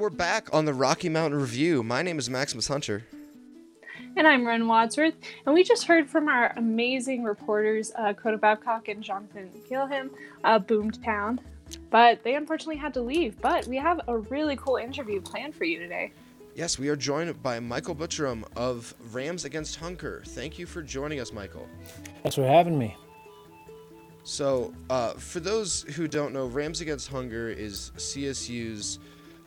we're back on the Rocky Mountain Review. My name is Maximus Hunter. And I'm Ren Wadsworth. And we just heard from our amazing reporters, uh, Coda Babcock and Jonathan Gilham, uh, Boomtown. But they unfortunately had to leave. But we have a really cool interview planned for you today. Yes, we are joined by Michael Butcherum of Rams Against Hunger. Thank you for joining us, Michael. Thanks for having me. So, uh, for those who don't know, Rams Against Hunger is CSU's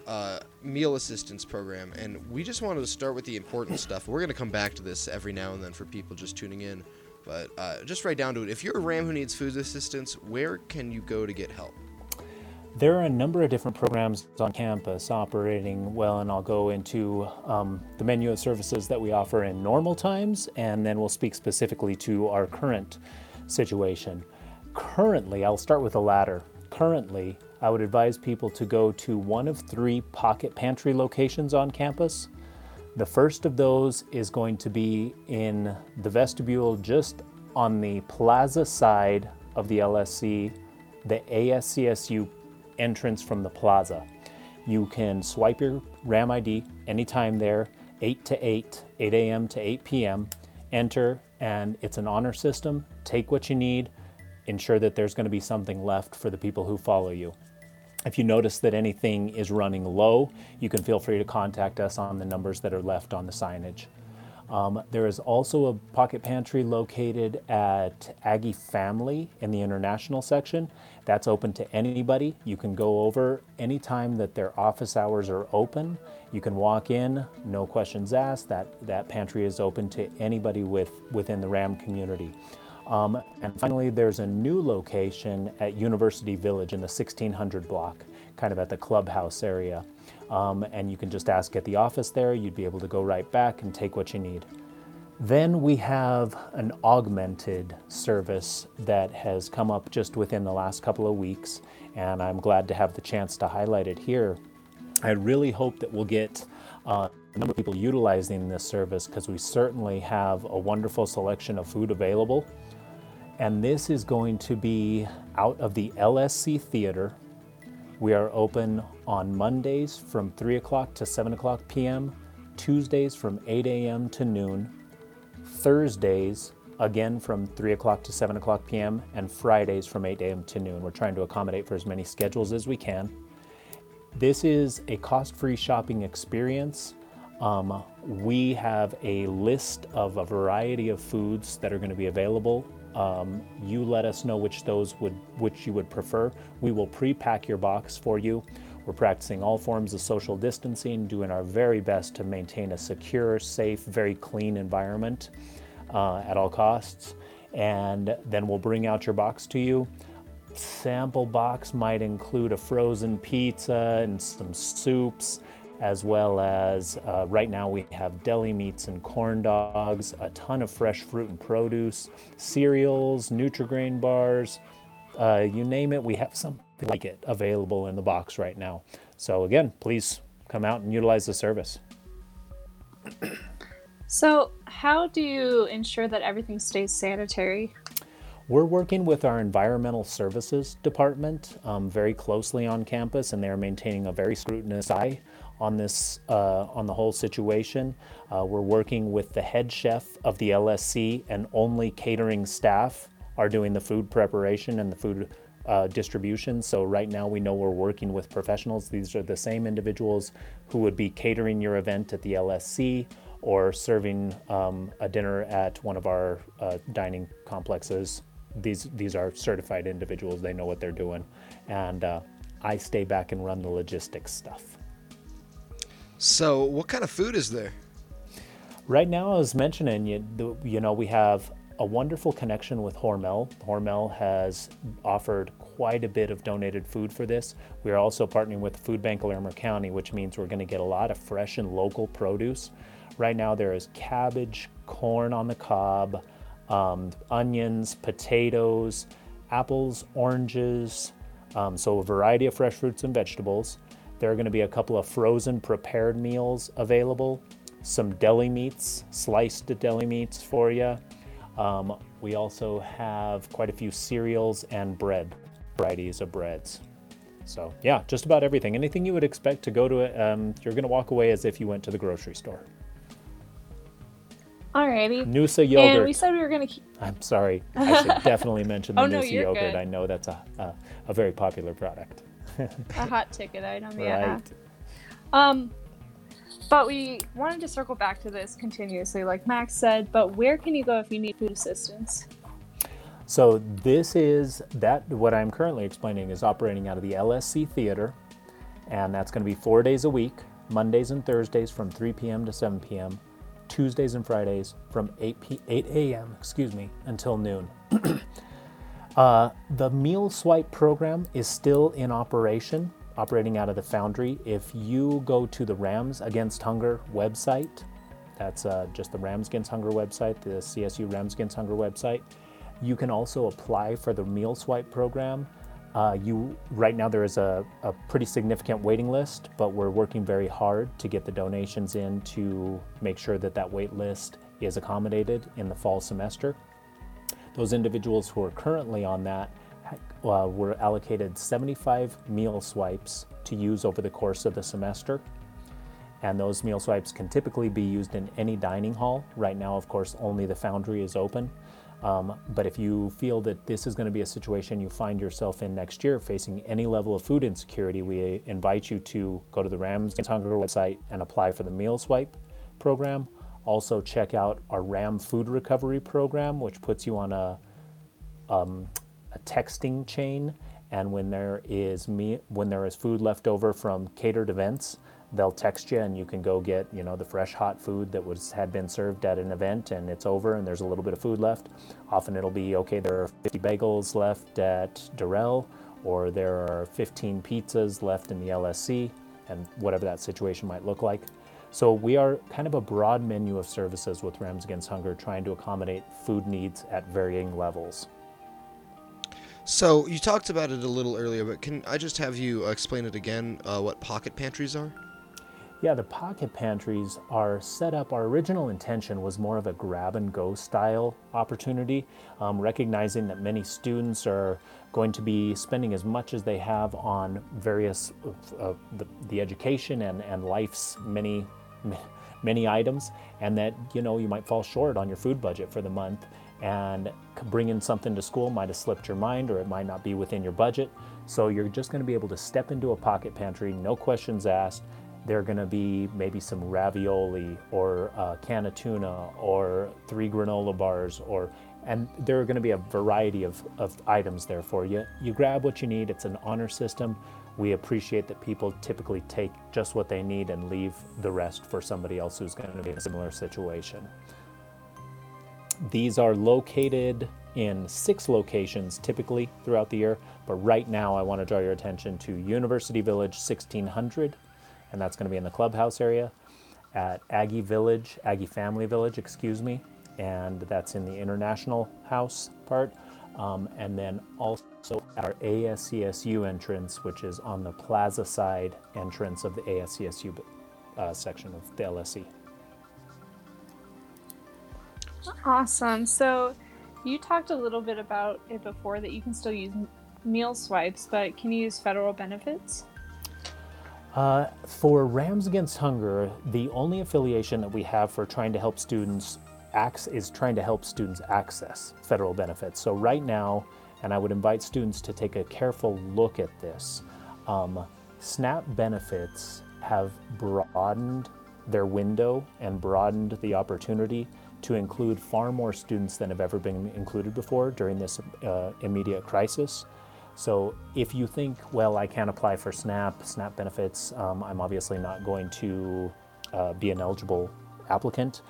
uh, meal assistance program, and we just wanted to start with the important stuff. We're going to come back to this every now and then for people just tuning in, but uh, just right down to it. If you're a Ram who needs food assistance, where can you go to get help? There are a number of different programs on campus operating well, and I'll go into um, the menu of services that we offer in normal times, and then we'll speak specifically to our current situation. Currently, I'll start with the latter. Currently, I would advise people to go to one of three pocket pantry locations on campus. The first of those is going to be in the vestibule just on the plaza side of the LSC, the ASCSU entrance from the plaza. You can swipe your RAM ID anytime there, 8 to 8, 8 a.m. to 8 p.m., enter, and it's an honor system. Take what you need ensure that there's going to be something left for the people who follow you. If you notice that anything is running low, you can feel free to contact us on the numbers that are left on the signage. Um, there is also a pocket pantry located at Aggie Family in the international section. That's open to anybody. You can go over anytime that their office hours are open. You can walk in, no questions asked. That, that pantry is open to anybody with, within the RAM community. Um, and finally, there's a new location at University Village in the 1600 block, kind of at the clubhouse area. Um, and you can just ask at the office there, you'd be able to go right back and take what you need. Then we have an augmented service that has come up just within the last couple of weeks, and I'm glad to have the chance to highlight it here. I really hope that we'll get uh, a number of people utilizing this service because we certainly have a wonderful selection of food available and this is going to be out of the LSC Theater. We are open on Mondays from 3 o'clock to 7 o'clock p.m., Tuesdays from 8 a.m. to noon, Thursdays again from 3 o'clock to 7 o'clock p.m., and Fridays from 8 a.m. to noon. We're trying to accommodate for as many schedules as we can. This is a cost free shopping experience. Um, we have a list of a variety of foods that are going to be available um, you let us know which those would which you would prefer. We will pre-pack your box for you. We're practicing all forms of social distancing, doing our very best to maintain a secure, safe, very clean environment uh, at all costs. And then we'll bring out your box to you. Sample box might include a frozen pizza and some soups as well as uh, right now we have deli meats and corn dogs, a ton of fresh fruit and produce, cereals, Nutrigrain bars, uh, you name it, we have something like it available in the box right now. So again, please come out and utilize the service. So, how do you ensure that everything stays sanitary? We're working with our environmental services department um, very closely on campus, and they're maintaining a very scrutinous eye on this uh, on the whole situation. Uh, we're working with the head chef of the LSC, and only catering staff are doing the food preparation and the food uh, distribution. So right now we know we're working with professionals. These are the same individuals who would be catering your event at the LSC or serving um, a dinner at one of our uh, dining complexes. These these are certified individuals. They know what they're doing, and uh, I stay back and run the logistics stuff. So, what kind of food is there? Right now, I was mentioning, you, you know, we have a wonderful connection with Hormel. Hormel has offered quite a bit of donated food for this. We are also partnering with the Food Bank of Larimer County, which means we're going to get a lot of fresh and local produce. Right now, there is cabbage, corn on the cob, um, onions, potatoes, apples, oranges, um, so a variety of fresh fruits and vegetables. There are going to be a couple of frozen prepared meals available, some deli meats, sliced deli meats for you. Um, we also have quite a few cereals and bread varieties of breads. So yeah, just about everything. Anything you would expect to go to it, um, you're going to walk away as if you went to the grocery store. Alrighty. Noosa yogurt. And we said we were gonna keep. I'm sorry. I should definitely mention the Oh, no, Noosa yogurt. good. I know that's a, a, a very popular product. a hot ticket item, yeah. Right. Um, but we wanted to circle back to this continuously, like Max said. But where can you go if you need food assistance? So this is that what I'm currently explaining is operating out of the LSC Theater, and that's going to be four days a week, Mondays and Thursdays from 3 p.m. to 7 p.m., Tuesdays and Fridays from 8 p 8 a.m. excuse me until noon. uh, the meal swipe program is still in operation, operating out of the Foundry. If you go to the Rams Against Hunger website, that's uh, just the Rams Against Hunger website, the CSU Rams Against Hunger website. You can also apply for the meal swipe program. Uh, you right now there is a, a pretty significant waiting list, but we're working very hard to get the donations in to make sure that that wait list is accommodated in the fall semester. Those individuals who are currently on that uh, were allocated 75 meal swipes to use over the course of the semester and those meal swipes can typically be used in any dining hall. Right now, of course, only the foundry is open. Um, but if you feel that this is going to be a situation you find yourself in next year, facing any level of food insecurity, we invite you to go to the Rams Hunger website and apply for the meal swipe program. Also, check out our RAM Food Recovery program, which puts you on a um, a texting chain, and when there is me when there is food left over from catered events, they'll text you, and you can go get you know the fresh hot food that was had been served at an event, and it's over, and there's a little bit of food left. Often it'll be okay. There are 50 bagels left at Durrell, or there are 15 pizzas left in the LSC, and whatever that situation might look like. So we are kind of a broad menu of services with Rams Against Hunger, trying to accommodate food needs at varying levels. So you talked about it a little earlier, but can I just have you explain it again? Uh, what pocket pantries are? Yeah, the pocket pantries are set up. Our original intention was more of a grab and go style opportunity, um, recognizing that many students are going to be spending as much as they have on various uh, the, the education and, and life's many many items, and that you know you might fall short on your food budget for the month, and bringing something to school might have slipped your mind, or it might not be within your budget. So you're just going to be able to step into a pocket pantry, no questions asked. There are going to be maybe some ravioli or a can of tuna or three granola bars or and there are going to be a variety of, of items there for you. You grab what you need. It's an honor system we appreciate that people typically take just what they need and leave the rest for somebody else who's going to be in a similar situation these are located in six locations typically throughout the year but right now i want to draw your attention to university village 1600 and that's going to be in the clubhouse area at Aggie Village, Aggie Family Village, excuse me, and that's in the International House part. Um, and then also our ASCSU entrance, which is on the plaza side entrance of the ASCSU uh, section of the LSC. Awesome. So you talked a little bit about it before that you can still use meal swipes, but can you use federal benefits? Uh, for Rams Against Hunger, the only affiliation that we have for trying to help students ac- is trying to help students access federal benefits. So right now, and I would invite students to take a careful look at this. Um, SNAP benefits have broadened their window and broadened the opportunity to include far more students than have ever been included before during this uh, immediate crisis. So if you think, well, I can't apply for SNAP, SNAP benefits, um, I'm obviously not going to uh, be an eligible applicant.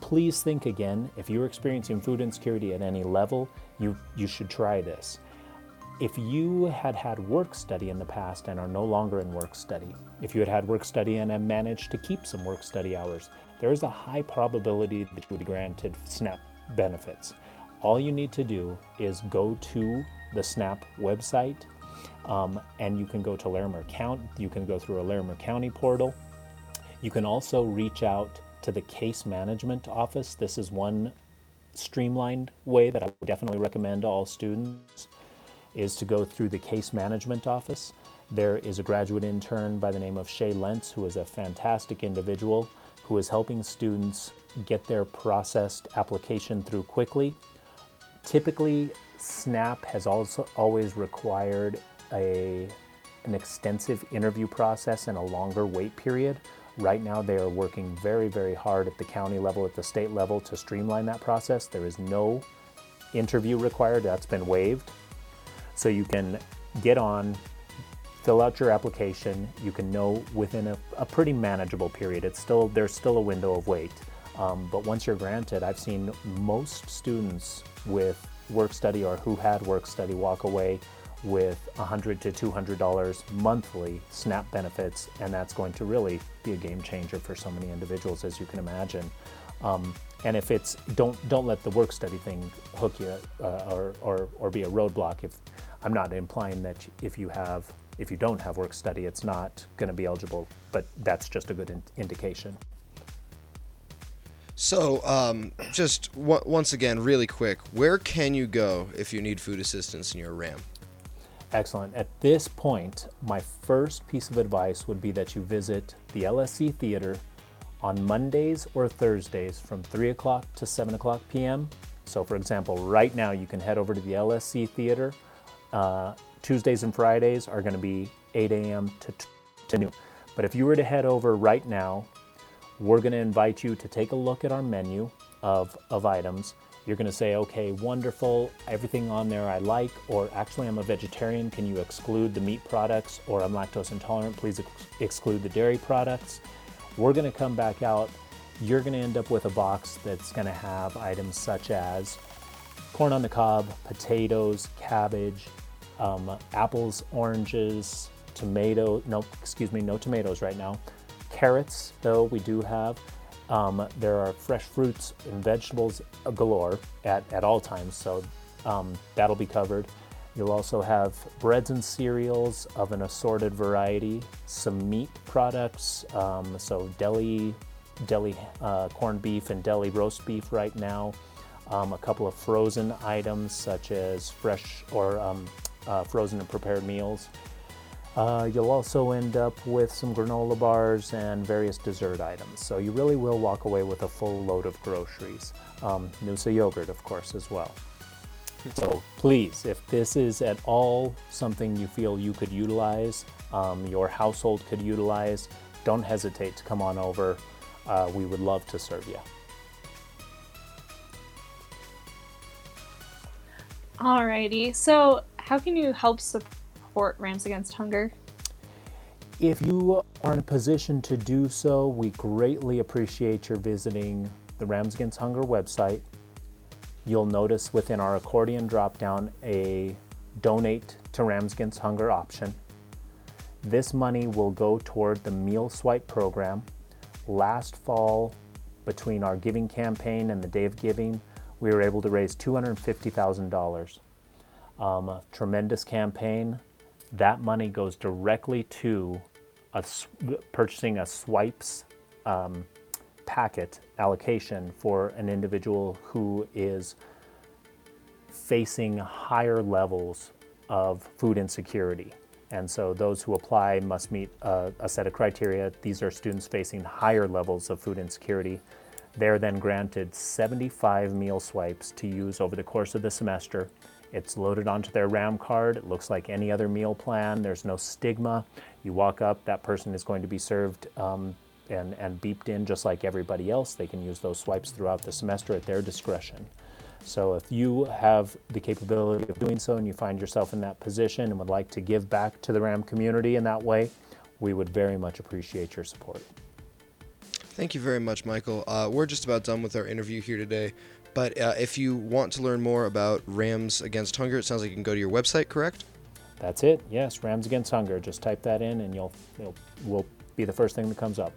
Please think again. If you're experiencing food insecurity at any level, you you should try this. If you had had work study in the past and are no longer in work study, if you had had work study and have managed to keep some work study hours, there is a high probability that you would be granted SNAP benefits. All you need to do is go to the SNAP website, um, and you can go to Larimer County. You can go through a Larimer County portal. You can also reach out to the case management office. This is one streamlined way that I would definitely recommend to all students is to go through the case management office. There is a graduate intern by the name of Shay Lentz, who is a fantastic individual who is helping students get their processed application through quickly. Typically, SNAP has also always required a, an extensive interview process and a longer wait period. Right now, they are working very, very hard at the county level, at the state level to streamline that process. There is no interview required, that's been waived. So you can get on, fill out your application. You can know within a, a pretty manageable period. It's still there's still a window of wait, um, but once you're granted, I've seen most students with work study or who had work study walk away with 100 to 200 dollars monthly SNAP benefits, and that's going to really be a game changer for so many individuals, as you can imagine. Um, and if it's don't don't let the work study thing hook you uh, or, or or be a roadblock. If I'm not implying that if you have if you don't have work study, it's not going to be eligible, but that's just a good in- indication. So, um, just w- once again, really quick, where can you go if you need food assistance in your RAM? Excellent. At this point, my first piece of advice would be that you visit the LSC Theater on Mondays or Thursdays from 3 o'clock to 7 o'clock p.m. So, for example, right now you can head over to the LSC Theater. Uh, Tuesdays and Fridays are going to be 8 a.m. To, to noon. But if you were to head over right now, we're going to invite you to take a look at our menu of, of items. You're going to say, okay, wonderful, everything on there I like, or actually I'm a vegetarian, can you exclude the meat products? Or I'm lactose intolerant, please ex- exclude the dairy products. We're going to come back out. You're going to end up with a box that's going to have items such as corn on the cob, potatoes, cabbage, um, apples, oranges, tomato. No, excuse me, no tomatoes right now. Carrots, though, we do have. Um, there are fresh fruits and vegetables galore at, at all times, so um, that'll be covered. You'll also have breads and cereals of an assorted variety, some meat products, um, so deli, deli uh, corned beef and deli roast beef right now. Um, a couple of frozen items such as fresh or um, uh, frozen and prepared meals. Uh, you'll also end up with some granola bars and various dessert items. So you really will walk away with a full load of groceries. Um, Noosa yogurt, of course, as well. So please, if this is at all something you feel you could utilize, um, your household could utilize, don't hesitate to come on over. Uh, we would love to serve you. Alrighty. So, how can you help support Rams Against Hunger? If you are in a position to do so, we greatly appreciate your visiting the Rams Against Hunger website. You'll notice within our accordion dropdown a donate to Rams Against Hunger option. This money will go toward the Meal Swipe program. Last fall, between our giving campaign and the Day of Giving, we were able to raise $250,000. Um, a tremendous campaign. That money goes directly to a, purchasing a swipes um, packet allocation for an individual who is facing higher levels of food insecurity. And so those who apply must meet a, a, set of criteria. These are students facing higher levels of food insecurity. They're then granted 75 meal swipes to use over the course of the semester. It's loaded onto their RAM card. It looks like any other meal plan. There's no stigma. You walk up, that person is going to be served um, and, and beeped in just like everybody else. They can use those swipes throughout the semester at their discretion. So if you have the capability of doing so and you find yourself in that position and would like to give back to the RAM community in that way, we would very much appreciate your support. Thank you very much, Michael. Uh, we're just about done with our interview here today. But uh, if you want to learn more about Rams Against Hunger, it sounds like you can go to your website, correct? That's it. Yes, Rams Against Hunger. Just type that in, and you'll, you'll will be the first thing that comes up.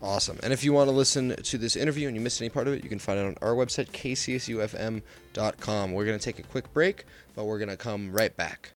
Awesome. And if you want to listen to this interview and you missed any part of it, you can find it on our website, kcsufm.com. We're going to take a quick break, but we're going to come right back.